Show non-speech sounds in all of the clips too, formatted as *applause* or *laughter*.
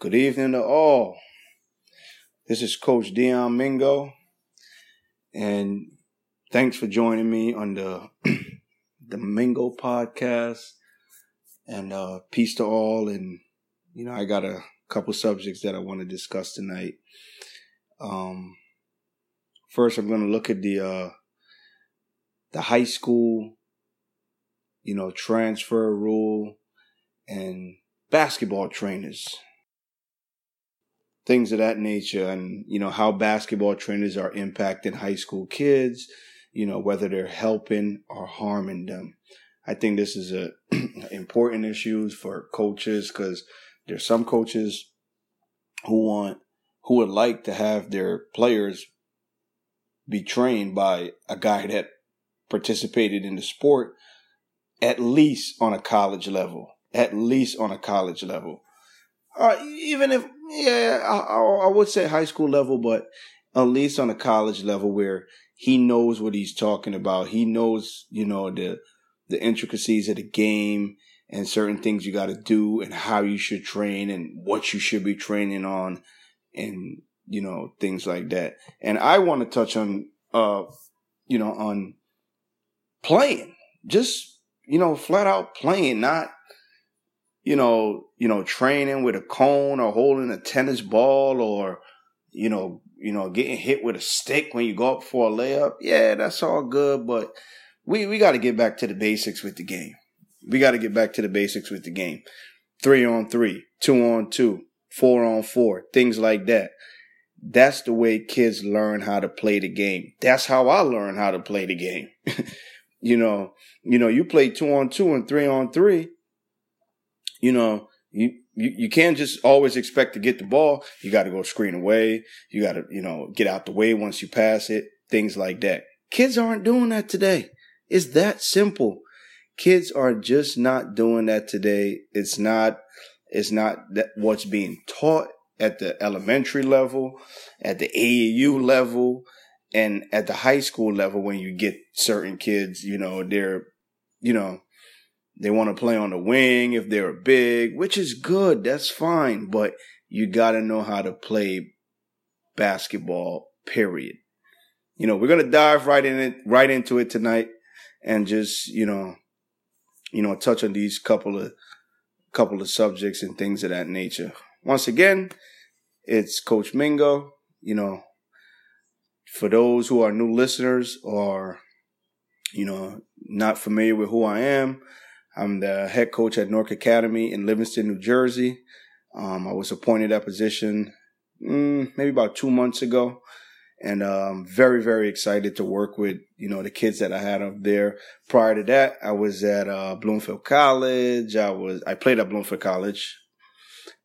Good evening to all. This is Coach Deon Mingo, and thanks for joining me on the *clears throat* the Mingo podcast. And uh, peace to all. And you know, I got a couple subjects that I want to discuss tonight. Um, first, I'm going to look at the uh, the high school, you know, transfer rule and basketball trainers things of that nature. And you know how basketball trainers are impacting high school kids you know whether they're helping or harming them. I think this is a *clears throat* important issues for coaches because there's some coaches who want who would like to have their players be trained by a guy that participated in the sport at least on a college level at least on a college level. Uh, even if yeah, I, I would say high school level, but at least on a college level where he knows what he's talking about. He knows, you know, the the intricacies of the game and certain things you got to do and how you should train and what you should be training on and you know things like that. And I want to touch on uh you know on playing. Just you know flat out playing, not you know, you know, training with a cone or holding a tennis ball or, you know, you know, getting hit with a stick when you go up for a layup. Yeah, that's all good, but we, we got to get back to the basics with the game. We got to get back to the basics with the game. Three on three, two on two, four on four, things like that. That's the way kids learn how to play the game. That's how I learned how to play the game. *laughs* you know, you know, you play two on two and three on three you know, you, you, you can't just always expect to get the ball. You got to go screen away. You got to, you know, get out the way once you pass it, things like that. Kids aren't doing that today. It's that simple. Kids are just not doing that today. It's not, it's not that what's being taught at the elementary level, at the AAU level, and at the high school level when you get certain kids, you know, they're, you know, they want to play on the wing if they're big, which is good. That's fine. But you got to know how to play basketball, period. You know, we're going to dive right in it, right into it tonight and just, you know, you know, touch on these couple of, couple of subjects and things of that nature. Once again, it's Coach Mingo. You know, for those who are new listeners or, you know, not familiar with who I am, I'm the head coach at Newark Academy in Livingston, New Jersey. Um, I was appointed that position mm, maybe about two months ago, and um, very, very excited to work with you know the kids that I had up there. Prior to that, I was at uh, Bloomfield College. I was I played at Bloomfield College,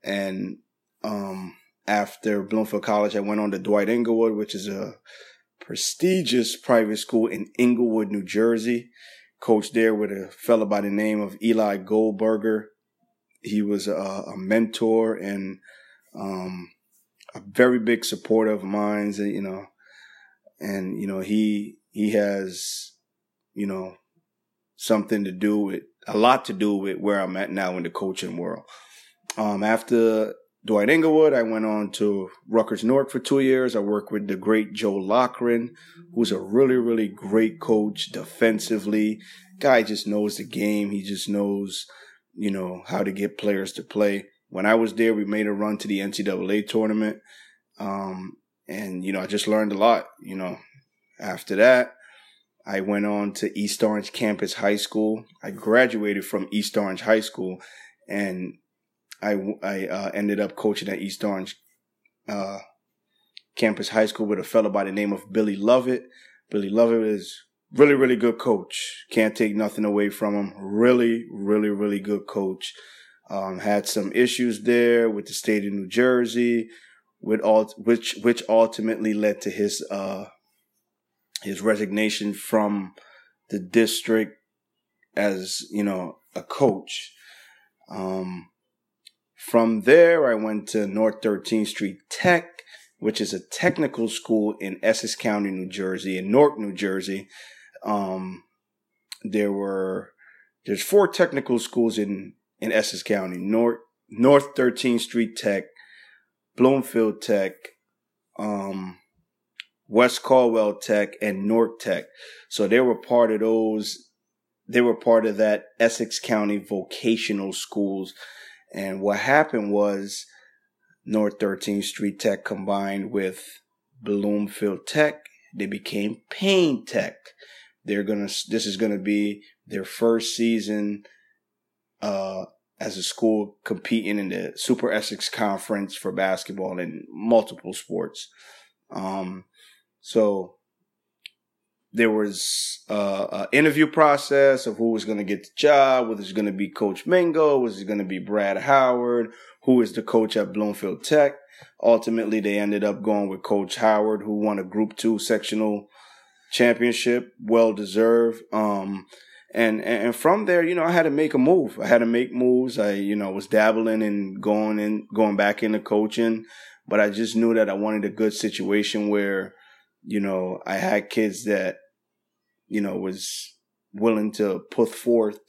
and um, after Bloomfield College, I went on to Dwight Englewood, which is a prestigious private school in Englewood, New Jersey coached there with a fellow by the name of Eli Goldberger. He was a, a mentor and um, a very big supporter of mine. You know, and you know he he has you know something to do with a lot to do with where I'm at now in the coaching world. Um, after Dwight Englewood. I went on to Rutgers Newark for two years. I worked with the great Joe Loughran, who's a really, really great coach defensively. Guy just knows the game. He just knows, you know, how to get players to play. When I was there, we made a run to the NCAA tournament. Um, and, you know, I just learned a lot, you know. After that, I went on to East Orange Campus High School. I graduated from East Orange High School and I, I uh, ended up coaching at East Orange uh, Campus High School with a fellow by the name of Billy Lovett. Billy Lovett is really, really good coach. Can't take nothing away from him. Really, really, really good coach. Um, had some issues there with the state of New Jersey, with all which which ultimately led to his uh, his resignation from the district as you know a coach. Um, from there, I went to North 13th Street Tech, which is a technical school in Essex County, New Jersey, in Newark, New Jersey. Um, there were there's four technical schools in in Essex County: North North 13th Street Tech, Bloomfield Tech, um, West Caldwell Tech, and North Tech. So they were part of those. They were part of that Essex County vocational schools. And what happened was North 13th Street Tech combined with Bloomfield Tech. They became Payne Tech. They're gonna. This is gonna be their first season uh, as a school competing in the Super Essex Conference for basketball and multiple sports. Um, so there was uh, an interview process of who was going to get the job. Was it going to be Coach Mingo? Was it going to be Brad Howard? Who is the coach at Bloomfield Tech? Ultimately, they ended up going with Coach Howard, who won a Group Two sectional championship, well deserved. Um, and and from there, you know, I had to make a move. I had to make moves. I, you know, was dabbling and going and going back into coaching, but I just knew that I wanted a good situation where, you know, I had kids that, you know, was willing to put forth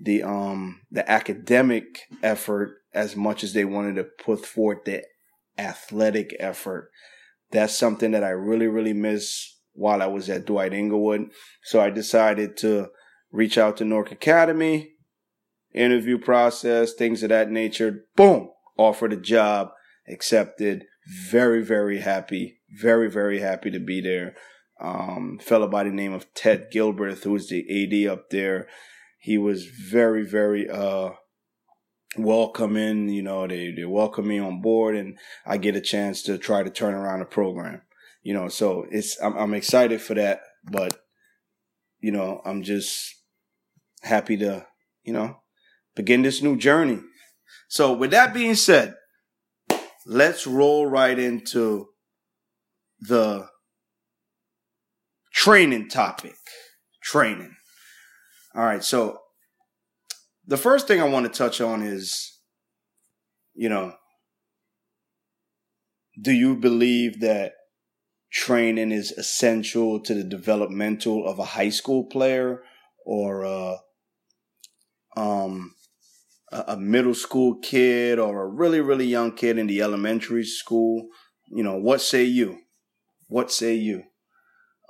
the um the academic effort as much as they wanted to put forth the athletic effort. That's something that I really really miss while I was at Dwight Englewood. So I decided to reach out to Newark Academy, interview process, things of that nature. Boom, offered a job, accepted. Very, very happy. Very, very happy to be there. Um, fellow by the name of Ted Gilbert, who was the AD up there. He was very, very, uh, welcoming. You know, they, they welcome me on board and I get a chance to try to turn around the program. You know, so it's, I'm, I'm excited for that, but you know, I'm just happy to, you know, begin this new journey. So, with that being said, let's roll right into the training topic. Training. All right. So, the first thing I want to touch on is, you know, do you believe that training is essential to the developmental of a high school player or uh, um, a, a middle school kid or a really, really young kid in the elementary school, you know, what say you? What say you?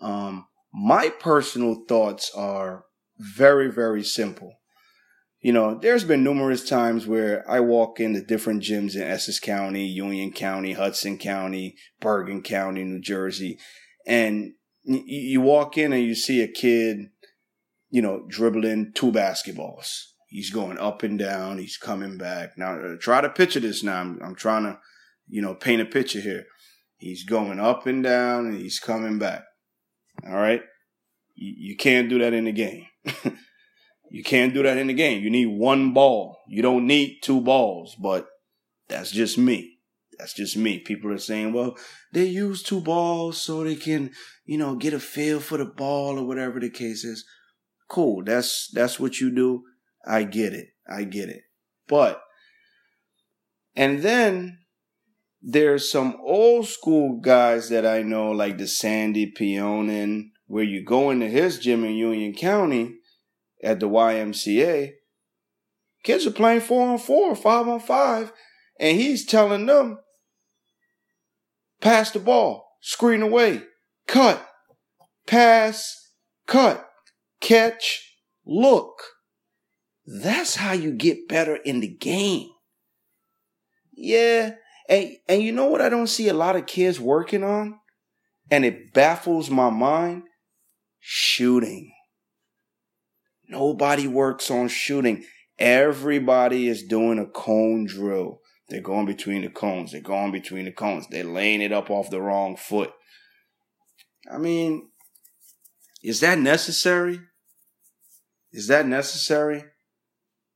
Um, my personal thoughts are very, very simple. You know, there's been numerous times where I walk into different gyms in Essex County, Union County, Hudson County, Bergen County, New Jersey, and you walk in and you see a kid, you know, dribbling two basketballs. He's going up and down. He's coming back. Now, uh, try to picture this now. I'm, I'm trying to, you know, paint a picture here. He's going up and down and he's coming back. All right. You, you can't do that in the game. *laughs* you can't do that in the game. You need one ball. You don't need two balls, but that's just me. That's just me. People are saying, well, they use two balls so they can, you know, get a feel for the ball or whatever the case is. Cool. That's, that's what you do. I get it. I get it. But, and then there's some old school guys that I know, like the Sandy Pyonin, where you go into his gym in Union County at the YMCA. Kids are playing four on four, five on five, and he's telling them, pass the ball, screen away, cut, pass, cut, catch, look. That's how you get better in the game. Yeah. And, and you know what I don't see a lot of kids working on? And it baffles my mind? Shooting. Nobody works on shooting. Everybody is doing a cone drill. They're going between the cones. They're going between the cones. They're laying it up off the wrong foot. I mean, is that necessary? Is that necessary?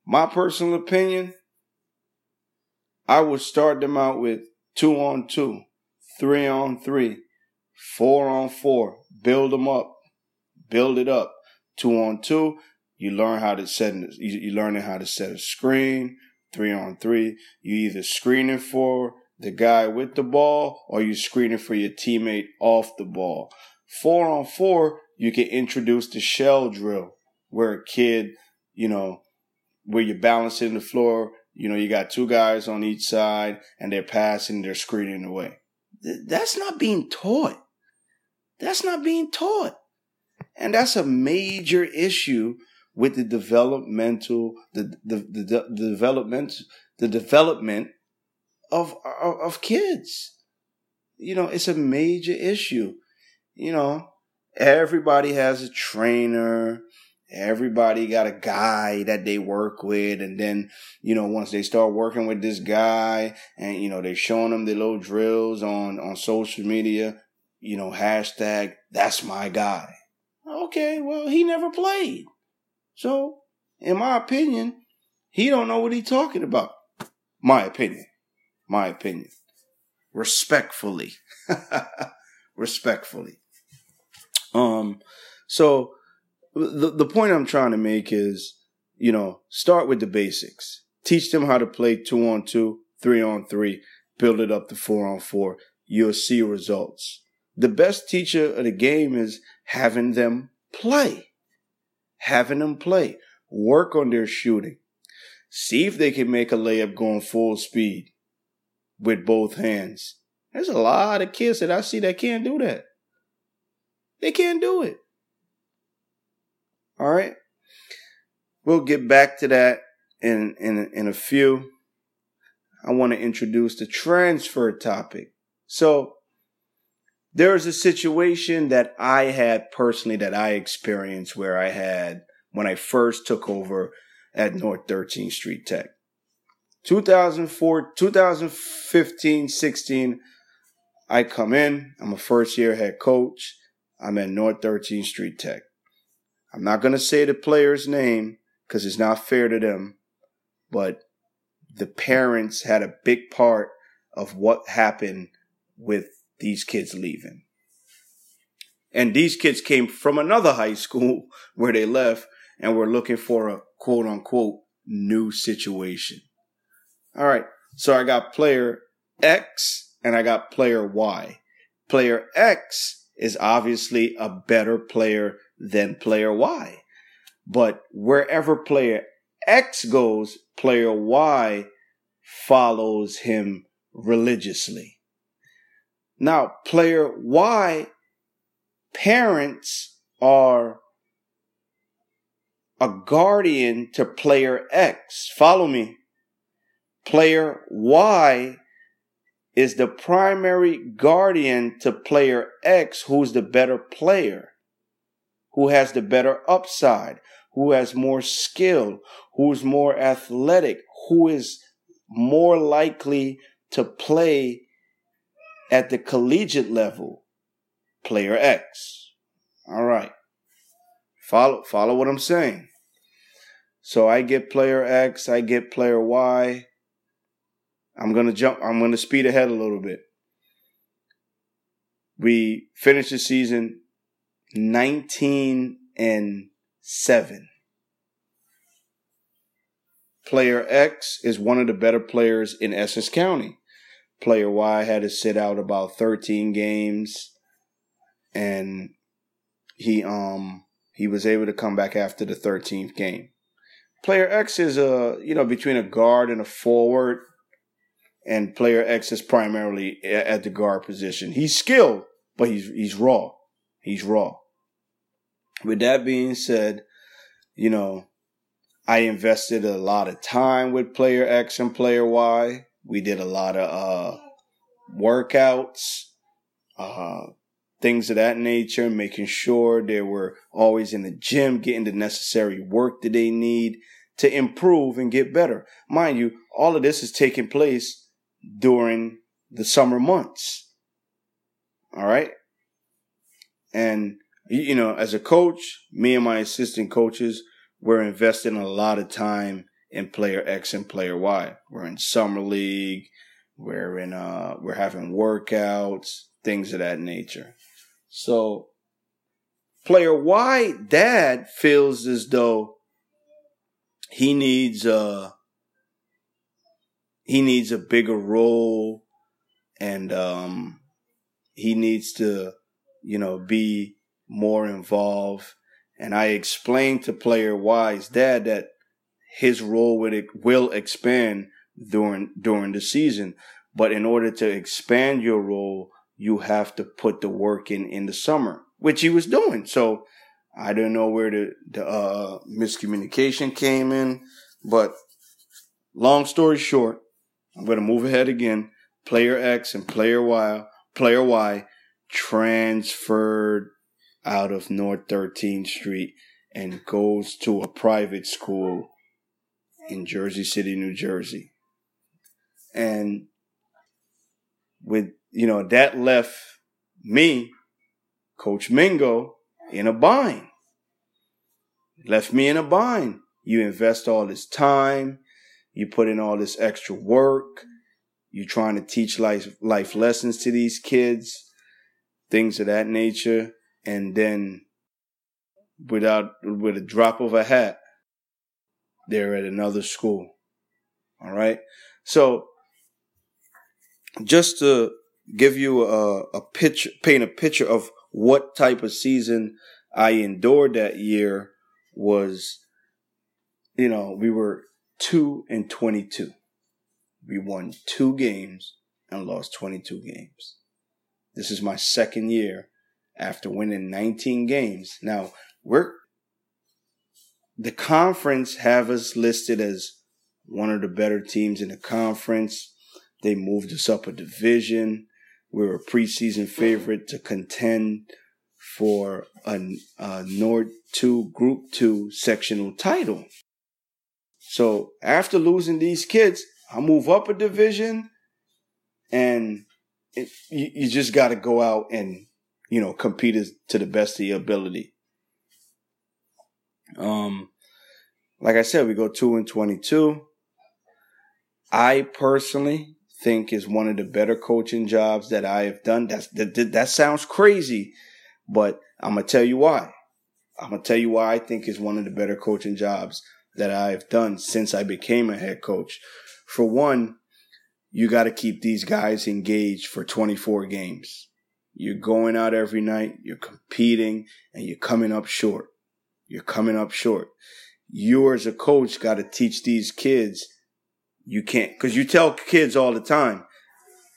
My personal opinion, I would start them out with two on two, three on three, four on four, build them up, build it up. Two on two, you learn how to set, you, learning how to set a screen. Three on three, you either screening for the guy with the ball or you screening for your teammate off the ball. Four on four, you can introduce the shell drill where a kid, you know, where you're balancing the floor You know, you got two guys on each side and they're passing, they're screening away. That's not being taught. That's not being taught. And that's a major issue with the developmental, the, the, the, the development, the development of, of, of kids. You know, it's a major issue. You know, everybody has a trainer. Everybody got a guy that they work with. And then, you know, once they start working with this guy and, you know, they're showing them the little drills on, on social media, you know, hashtag, that's my guy. Okay. Well, he never played. So, in my opinion, he don't know what he's talking about. My opinion. My opinion. Respectfully. *laughs* Respectfully. Um, so the, the point I'm trying to make is, you know, start with the basics. Teach them how to play two on two, three on three, build it up to four on four. You'll see results. The best teacher of the game is having them play. Having them play. Work on their shooting. See if they can make a layup going full speed with both hands. There's a lot of kids that I see that can't do that. They can't do it. All right. We'll get back to that in, in, in a few. I want to introduce the transfer topic. So there's a situation that I had personally that I experienced where I had when I first took over at North 13th Street Tech. 2004, 2015, 16, I come in. I'm a first year head coach. I'm at North 13th Street Tech. I'm not going to say the player's name because it's not fair to them, but the parents had a big part of what happened with these kids leaving. And these kids came from another high school *laughs* where they left and were looking for a quote unquote new situation. All right. So I got player X and I got player Y. Player X is obviously a better player than player Y. But wherever player X goes, player Y follows him religiously. Now, player Y parents are a guardian to player X. Follow me. Player Y is the primary guardian to player X, who's the better player who has the better upside, who has more skill, who's more athletic, who is more likely to play at the collegiate level, player X. All right. Follow follow what I'm saying. So I get player X, I get player Y. I'm going to jump I'm going to speed ahead a little bit. We finish the season 19 and 7. Player X is one of the better players in Essex County. Player Y had to sit out about 13 games and he um he was able to come back after the 13th game. Player X is a you know between a guard and a forward and player X is primarily at the guard position. He's skilled, but he's he's raw. He's raw. With that being said, you know, I invested a lot of time with player X and player Y. We did a lot of uh, workouts, uh, things of that nature, making sure they were always in the gym, getting the necessary work that they need to improve and get better. Mind you, all of this is taking place during the summer months. All right. And you know, as a coach, me and my assistant coaches, we're investing a lot of time in player X and player Y. We're in summer league. We're in, uh, we're having workouts, things of that nature. So player Y dad feels as though he needs, uh, he needs a bigger role and, um, he needs to, you know, be more involved. And I explained to player Y's dad that his role will expand during during the season. But in order to expand your role, you have to put the work in in the summer, which he was doing. So I don't know where the the uh, miscommunication came in, but long story short, I'm going to move ahead again. Player X and Player Y, Player Y transferred out of North 13th Street and goes to a private school in Jersey City, New Jersey. And with, you know, that left me, Coach Mingo, in a bind. Left me in a bind. You invest all this time, you put in all this extra work, you're trying to teach life life lessons to these kids, things of that nature, and then without with a drop of a hat, they're at another school. All right. So just to give you a, a picture, paint a picture of what type of season I endured that year was, you know, we were two and 22. We won two games and lost 22 games. This is my second year after winning 19 games. Now, we're the conference have us listed as one of the better teams in the conference. They moved us up a division. We were a preseason favorite to contend for a, a Nord 2 Group 2 sectional title. So after losing these kids, I move up a division and it, you, you just got to go out and, you know, compete to the best of your ability. Um, like I said, we go two and 22. I personally think is one of the better coaching jobs that I have done. That's, that, that sounds crazy, but I'm to tell you why. I'm to tell you why I think is one of the better coaching jobs that I've done since I became a head coach. For one, you got to keep these guys engaged for 24 games. You're going out every night, you're competing, and you're coming up short. You're coming up short. You as a coach got to teach these kids you can't, cause you tell kids all the time,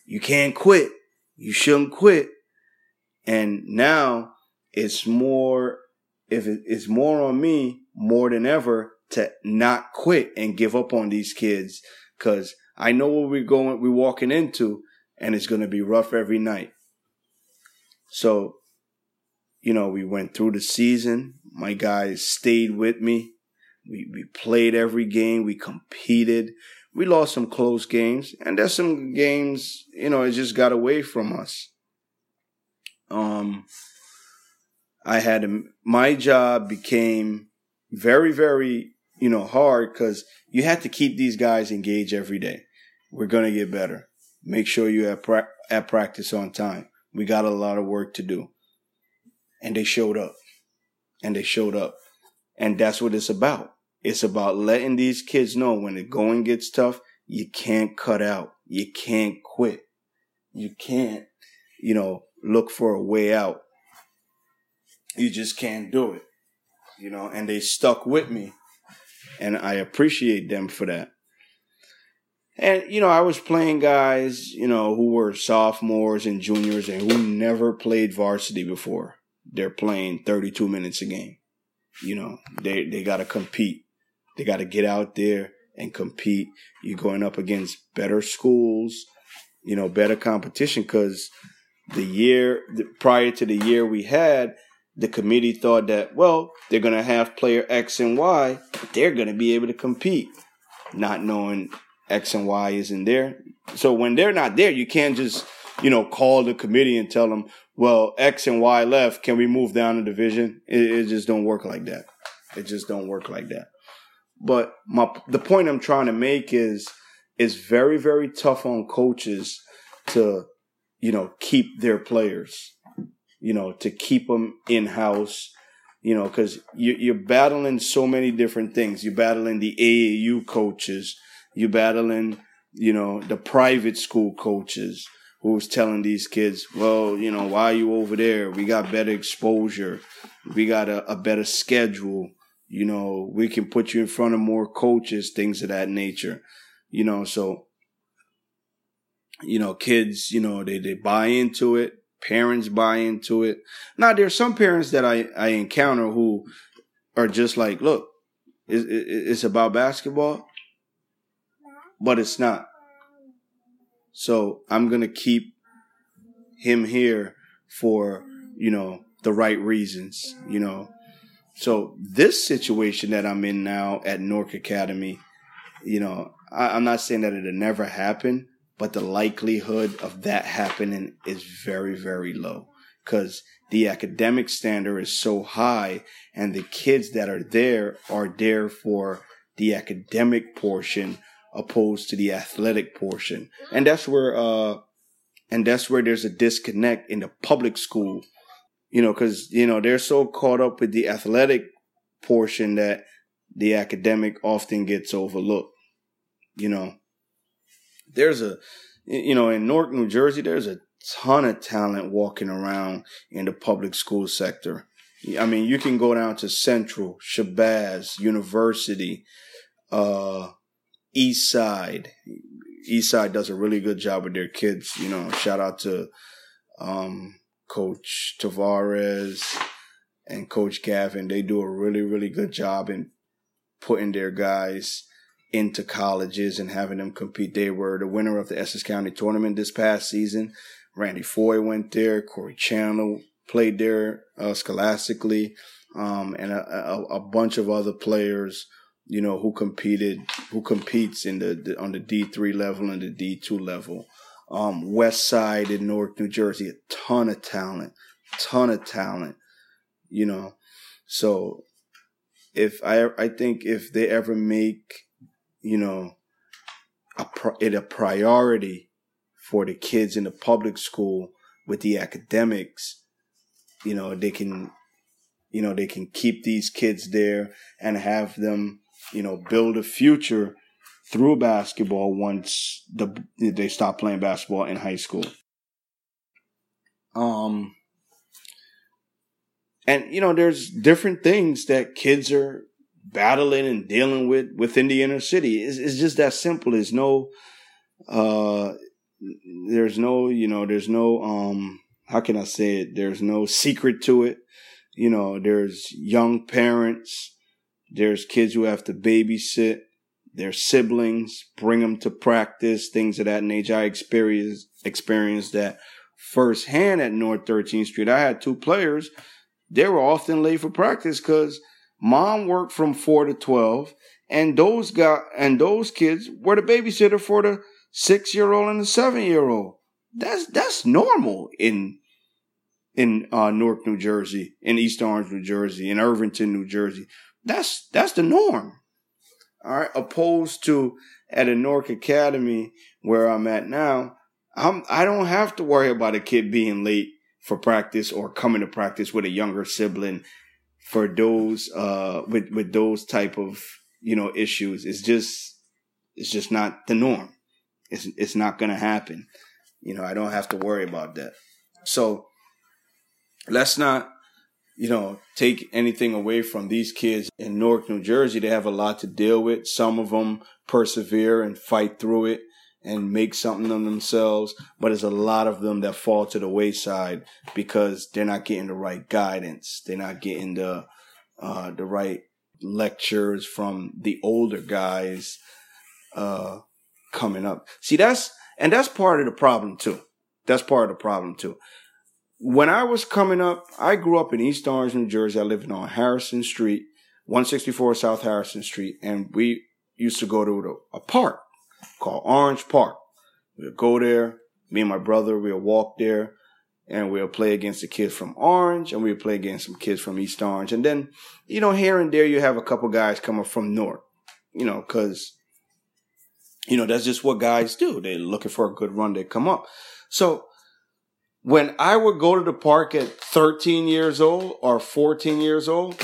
you can't quit. You shouldn't quit. And now it's more, if it's more on me more than ever to not quit and give up on these kids. Cause I know what we're going, we're walking into and it's going to be rough every night. So, you know, we went through the season. My guys stayed with me. We, we played every game. We competed. We lost some close games and there's some games, you know, it just got away from us. Um, I had, my job became very, very, you know, hard because you had to keep these guys engaged every day. We're going to get better. Make sure you at, pra- at practice on time. We got a lot of work to do. And they showed up. And they showed up. And that's what it's about. It's about letting these kids know when the going gets tough, you can't cut out. You can't quit. You can't, you know, look for a way out. You just can't do it. You know, and they stuck with me. And I appreciate them for that. And, you know, I was playing guys, you know, who were sophomores and juniors and who never played varsity before. They're playing 32 minutes a game. You know, they, they got to compete. They got to get out there and compete. You're going up against better schools, you know, better competition because the year prior to the year we had, the committee thought that, well, they're going to have player X and Y, they're going to be able to compete, not knowing X and Y isn't there. So when they're not there, you can't just, you know, call the committee and tell them, well, X and Y left. Can we move down a division? It, it just don't work like that. It just don't work like that. But my the point I'm trying to make is it's very very tough on coaches to you know keep their players, you know to keep them in house, you know because you, you're battling so many different things. You're battling the AAU coaches. You're battling you know the private school coaches who's telling these kids, well, you know, why are you over there? We got better exposure. We got a, a better schedule You know, we can put you in front of more coaches, things of that nature. You know, so you know, kids, you know, they, they buy into it. Parents buy into it. Now, there's some parents that I, I encounter who are just like, look, it's, it's about basketball, but it's not. So I'm going to keep him here for, you know, the right reasons, you know. So this situation that I'm in now at Newark Academy, you know, I, am not saying that it'll never happen, but the likelihood of that happening is very, very low because the academic standard is so high and the kids that are there are there for the academic portion opposed to the athletic portion. And that's where, uh, and that's where there's a disconnect in the public school, you know, cause, you know, they're so caught up with the athletic portion that the academic often gets overlooked, you know there's a, you know, in Newark, New Jersey, there's a ton of talent walking around in the public school sector. I mean, you can go down to Central, Shabazz, University, uh, East Side. East Side does a really good job with their kids. You know, shout out to um, Coach Tavares and Coach Gavin. They do a really, really good job in putting their guys into colleges and having them compete. They were the winner of the Essex County tournament this past season. Randy Foye went there. Corey Chandler played there uh, scholastically, um, and a, a, a, bunch of other players, you know, who competed, who competes in the, the on the D three level and the D two level. Um, West Side in Newark, New Jersey, a ton of talent, ton of talent, you know. So if I I think if they ever make you know, a it a priority for the kids in the public school with the academics. You know, they can, you know, they can keep these kids there and have them, you know, build a future through basketball once the they stop playing basketball in high school. Um, and you know, there's different things that kids are battling and dealing with within the inner city. It's, it's just that simple. There's no, uh, there's no, you know, there's no, um, how can I say it? There's no secret to it. You know, there's young parents, there's kids who have to babysit, their siblings, bring them to practice, things of that nature. I experienced, experienced that firsthand at North 13th Street. I had two players. They were often late for practice because Mom worked from four to twelve, and those got and those kids were the babysitter for the six year old and the seven year old. That's that's normal in in uh, Newark, New Jersey, in East Orange, New Jersey, in Irvington, New Jersey. That's that's the norm. All right, opposed to at a Newark Academy where I'm at now, I'm I don't have to worry about a kid being late for practice or coming to practice with a younger sibling for those uh with with those type of you know issues. It's just it's just not the norm. It's it's not to happen. You know i don't have to worry about that. So let's not you know take anything away from these kids in newark new jersey they have a lot to deal with some of them persevere and fight through it and make something of themselves, but there's a lot of them that fall to the wayside because they're not getting the right guidance. They're not getting the uh, the right lectures from the older guys uh, coming up. See, that's and that's part of the problem too. That's part of the problem too. When I was coming up, I grew up in East Orange, New Jersey. I lived on Harrison Street, 164 South Harrison Street, and we used to go to a park called Orange Park. We'd go there. Me and my brother, we'll walk there and we'll play against the kids from Orange and we'll play against some kids from East Orange. And then, you know, here and there you have a couple guys coming from North, you know, cause, you know, that's just what guys do. They're looking for a good run. They come up. So when I would go to the park at 13 years old or 14 years old,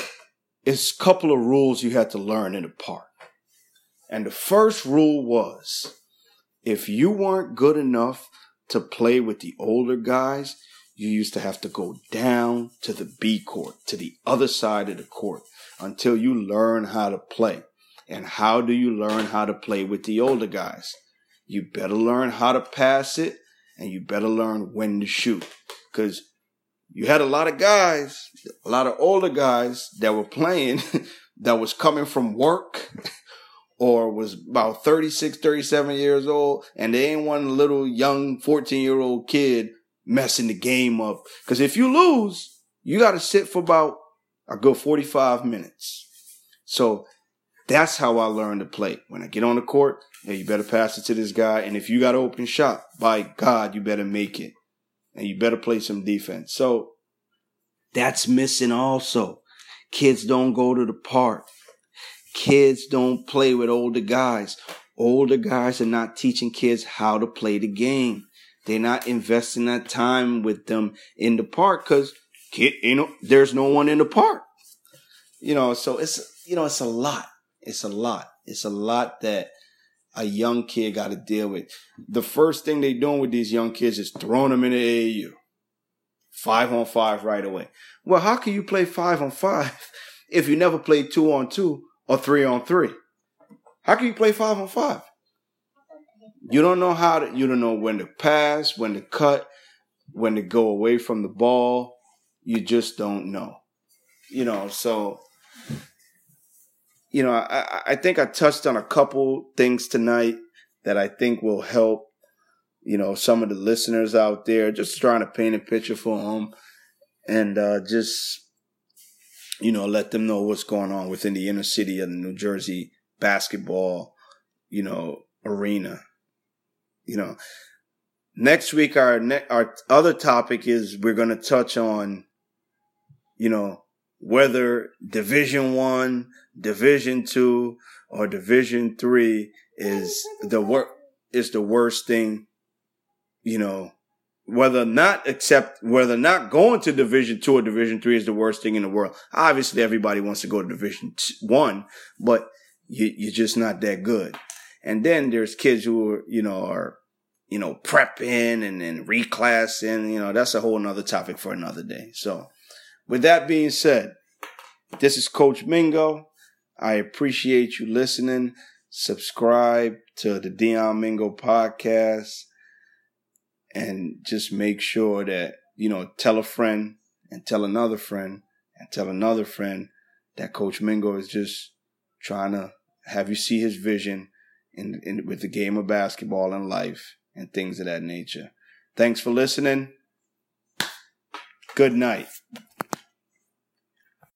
it's a couple of rules you had to learn in the park. And the first rule was if you weren't good enough to play with the older guys, you used to have to go down to the B court, to the other side of the court. until you learn how to play. And how do you learn how to play with the older guys? You better learn how to pass it and you better learn when to shoot. Cause you had a lot of guys, a lot of older guys that were playing *laughs* that was coming from work *laughs* or was about 36, 37 years old, and they ain't one little young 14 year old kid messing the game up. Cause if you lose, you got to sit for about a good 45 minutes. So that's how I learned to play. When I get on the court, yeah, you better pass it to this guy. And if you got an open shot, by God, you better make it. And you better play some defense. So that's missing also. Kids don't go to the park. Kids don't play with older guys. Older guys are not teaching kids how to play the game. They're not investing that time with them in the park because kid, you know, there's no one in the park. You know, so it's you know, it's a lot. It's a lot. It's a lot that a young kid got to deal with. The first thing they doing with these young kids is throwing them in the AAU. Five on five right away. Well, how can you play five on five *laughs* if you never played two on two or three on three? How can you play five on five? You don't know how to, you don't know when to pass, when to cut, when to go away from the ball. You just don't know. You know, so, you know, I, I think I touched on a couple things tonight that I think will help, you know, some of the listeners out there, just trying to paint a picture for them and uh, just, you know, let them know what's going on within the inner city of the New Jersey basketball, you know, arena. You know, next week our ne- our other topic is we're going to touch on, you know, whether Division One, Division Two, or Division Three is the wor- is the worst thing, you know, whether not accept whether not going to division two or division three is the worst thing in the world obviously everybody wants to go to division one but you, you're just not that good and then there's kids who are, you know, are, you know, prepping and, then reclassing. You know, that's a whole nother topic for another day. So with that being said, this is Coach Mingo. I appreciate you listening. Subscribe to the Deon Mingo podcast and just make sure that, you know, tell a friend and tell another friend and tell another friend that Coach Mingo is just trying to have you see his vision in, in with the game of basketball and life and things of that nature. Thanks for listening. Good night.